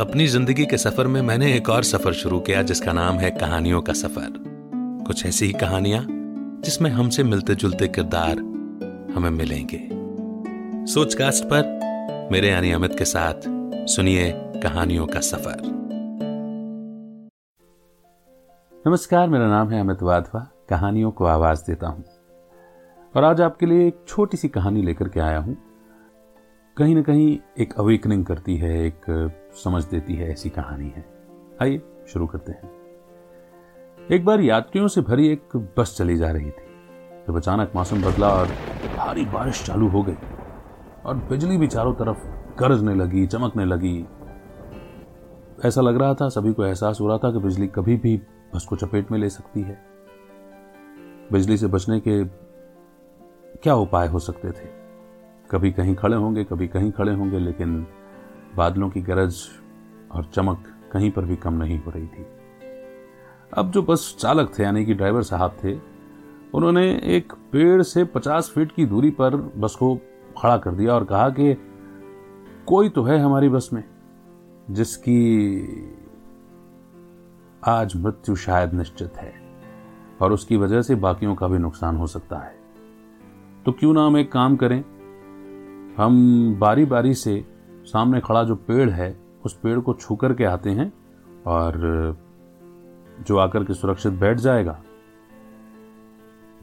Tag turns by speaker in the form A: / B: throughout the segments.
A: अपनी ज़िंदगी के सफ़र में मैंने एक और सफ़र शुरू किया, जिसका नाम है कहानियों का सफ़र। कुछ ऐसी ही कहानियाँ, जिसमें हमसे मिलते जुलते किरदार हमें मिलेंगे। सोचकास्ट पर मेरे यानी अमित के साथ सुनिए कहानियों का सफ़र।
B: नमस्कार, मेरा नाम है अमित वाधवा। कहानियों को आवाज़ देता हूँ। और आज आपके लिए एक छोटी सी कहानी लेकर के आया हूँ। कहीं ना कहीं एक अवेकनिंग करती है, एक समझ देती है, ऐसी कहानी है। आइए, शुरू करते हैं। एक बार यात्रियों से भरी एक बस चली जा रही थी, जब अचानक मौसम बदला और भारी बारिश चालू हो गई और बिजली भी चारों तरफ़ गरजने लगी, चमकने लगी। ऐसा लग रहा था, सभी को एहसास हो रहा था कि बिजली कभी भी बस को चपेट में ले सकती है। बिजली से बचने के क्या उपाय हो सकते थे? कभी कहीं खड़े होंगे, कभी कहीं खड़े होंगे, लेकिन बादलों की गरज और चमक कहीं पर भी कम नहीं हो रही थी। अब जो बस चालक थे, यानी कि ड्राइवर साहब थे, उन्होंने एक पेड़ से पचास फीट की दूरी पर बस को खड़ा कर दिया और कहा कि, कोई तो है हमारी बस में, जिसकी आज मृत्यु शायद निश्चित है, और उसकी वजह से बाकियों का भी नुकसान हो सकता है। तो क्यों ना हम एक काम करें हम बारी बारी से सामने खड़ा जो पेड़ है, उस पेड़ को छू करके आते हैं और जो आकर के सुरक्षित बैठ जाएगा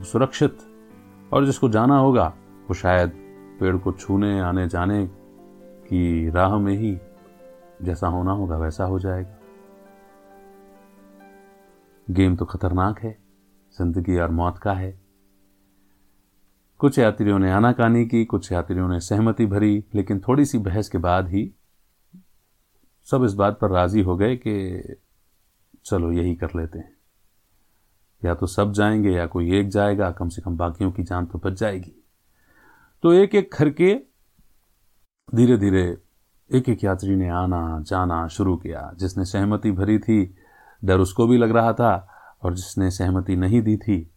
B: सुरक्षित और जिसको जाना होगा, वो शायद पेड़ को छूने, आने जाने की राह में ही जैसा होना होगा, वैसा हो जाएगा। गेम तो खतरनाक है, ज़िंदगी और मौत का है। कुछ यात्रियों ने आनाकानी की, कुछ यात्रियों ने सहमति भरी, लेकिन थोड़ी सी बहस के बाद ही सब इस बात पर राज़ी हो गए कि चलो यही कर लेते हैं। या तो सब जाएँगे, या कोई एक जाएगा, कम से कम बाकियों की जान तो बच जाएगी। तो एक एक करके धीरे धीरे एक एक यात्री ने आना, जाना शुरू किया। जिसने सहमति भरी थी, डर उसको भी लग रहा था, और जिसने सहमति नहीं दी थी,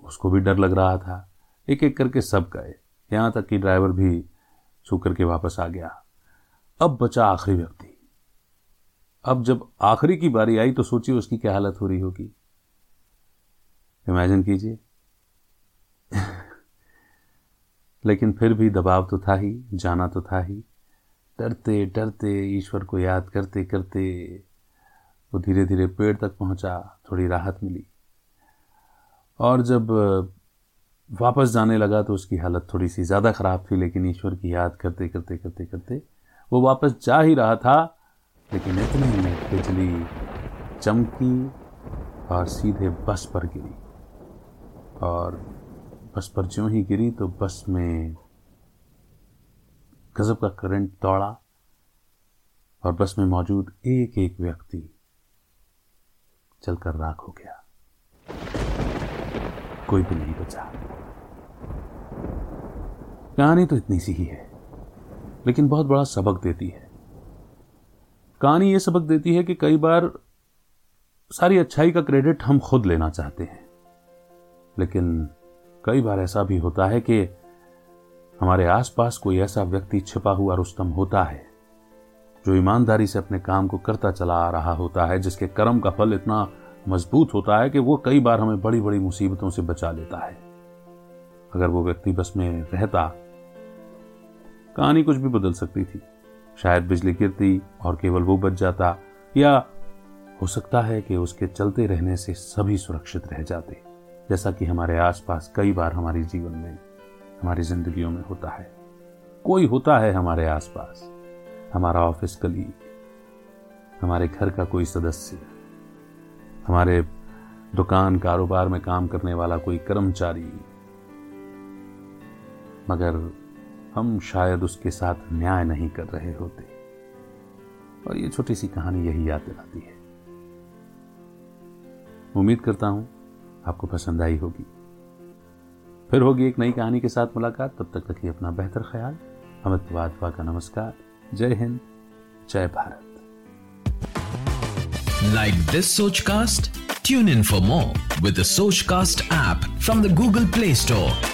B: उसको भी डर लग रहा था। एक एक करके सब गए। यहाँ तक कि ड्राइवर भी छू करके वापस आ गया। अब बचा आखिरी व्यक्ति। अब जब आखिरी की बारी आई तो सोचिए उसकी क्या हालत हो रही होगी। इमेजिन कीजिए। लेकिन फिर भी दबाव तो था ही, जाना तो था ही। डरते डरते, ईश्वर को याद करते करते वो धीरे धीरे पेड़ तक पहुँचा, थोड़ी राहत मिली। और जब वापस जाने लगा तो उसकी हालत थोड़ी सी ज़्यादा ख़राब थी, लेकिन ईश्वर की याद करते करते करते करते वो वापस जा ही रहा था, लेकिन इतने में बिजली चमकी और सीधे बस पर गिरी। और बस पर ज्यों ही गिरी तो बस में गजब का करंट दौड़ा और बस में मौजूद एक एक व्यक्ति चलकर राख हो गया। कोई भी नहीं बचा। कहानी तो इतनी सी ही है, लेकिन बहुत बड़ा सबक देती है। कहानी यह सबक देती है कि कई बार सारी अच्छाई का क्रेडिट हम खुद लेना चाहते हैं, लेकिन कई बार ऐसा भी होता है कि हमारे आसपास कोई ऐसा व्यक्ति छिपा हुआ रुस्तम होता है, जो ईमानदारी से अपने काम को करता चला आ रहा होता है, जिसके कर्म का फल इतना मज़बूत होता है कि वो कई बार हमें बड़ी बड़ी मुसीबतों से बचा लेता है। अगर वो व्यक्ति बस में रहता कहानी कुछ भी बदल सकती थी। शायद बिजली गिरती और केवल वो बच जाता, या हो सकता है कि उसके चलते रहने से सभी सुरक्षित रह जाते, जैसा कि हमारे आसपास कई बार हमारे जीवन में, हमारी जिंदगियों में होता है। कोई होता है हमारे आसपास, हमारा ऑफ़िस कलीग, हमारे घर का कोई सदस्य, हमारे दुकान कारोबार में काम करने वाला कोई कर्मचारी। मगर हम शायद उसके साथ न्याय नहीं कर रहे होते। और ये छोटी सी कहानी यही याद दिलाती है। उम्मीद करता हूँ आपको पसंद आई होगी। फिर होगी एक नई कहानी के साथ मुलाकात। तब तक रखिए अपना बेहतर ख्याल। अमित वाधवा का नमस्कार। जय हिंद। जय Bharat.
C: Like this Sochcast? Tune in for more with the Sochcast app from the Google Play Store.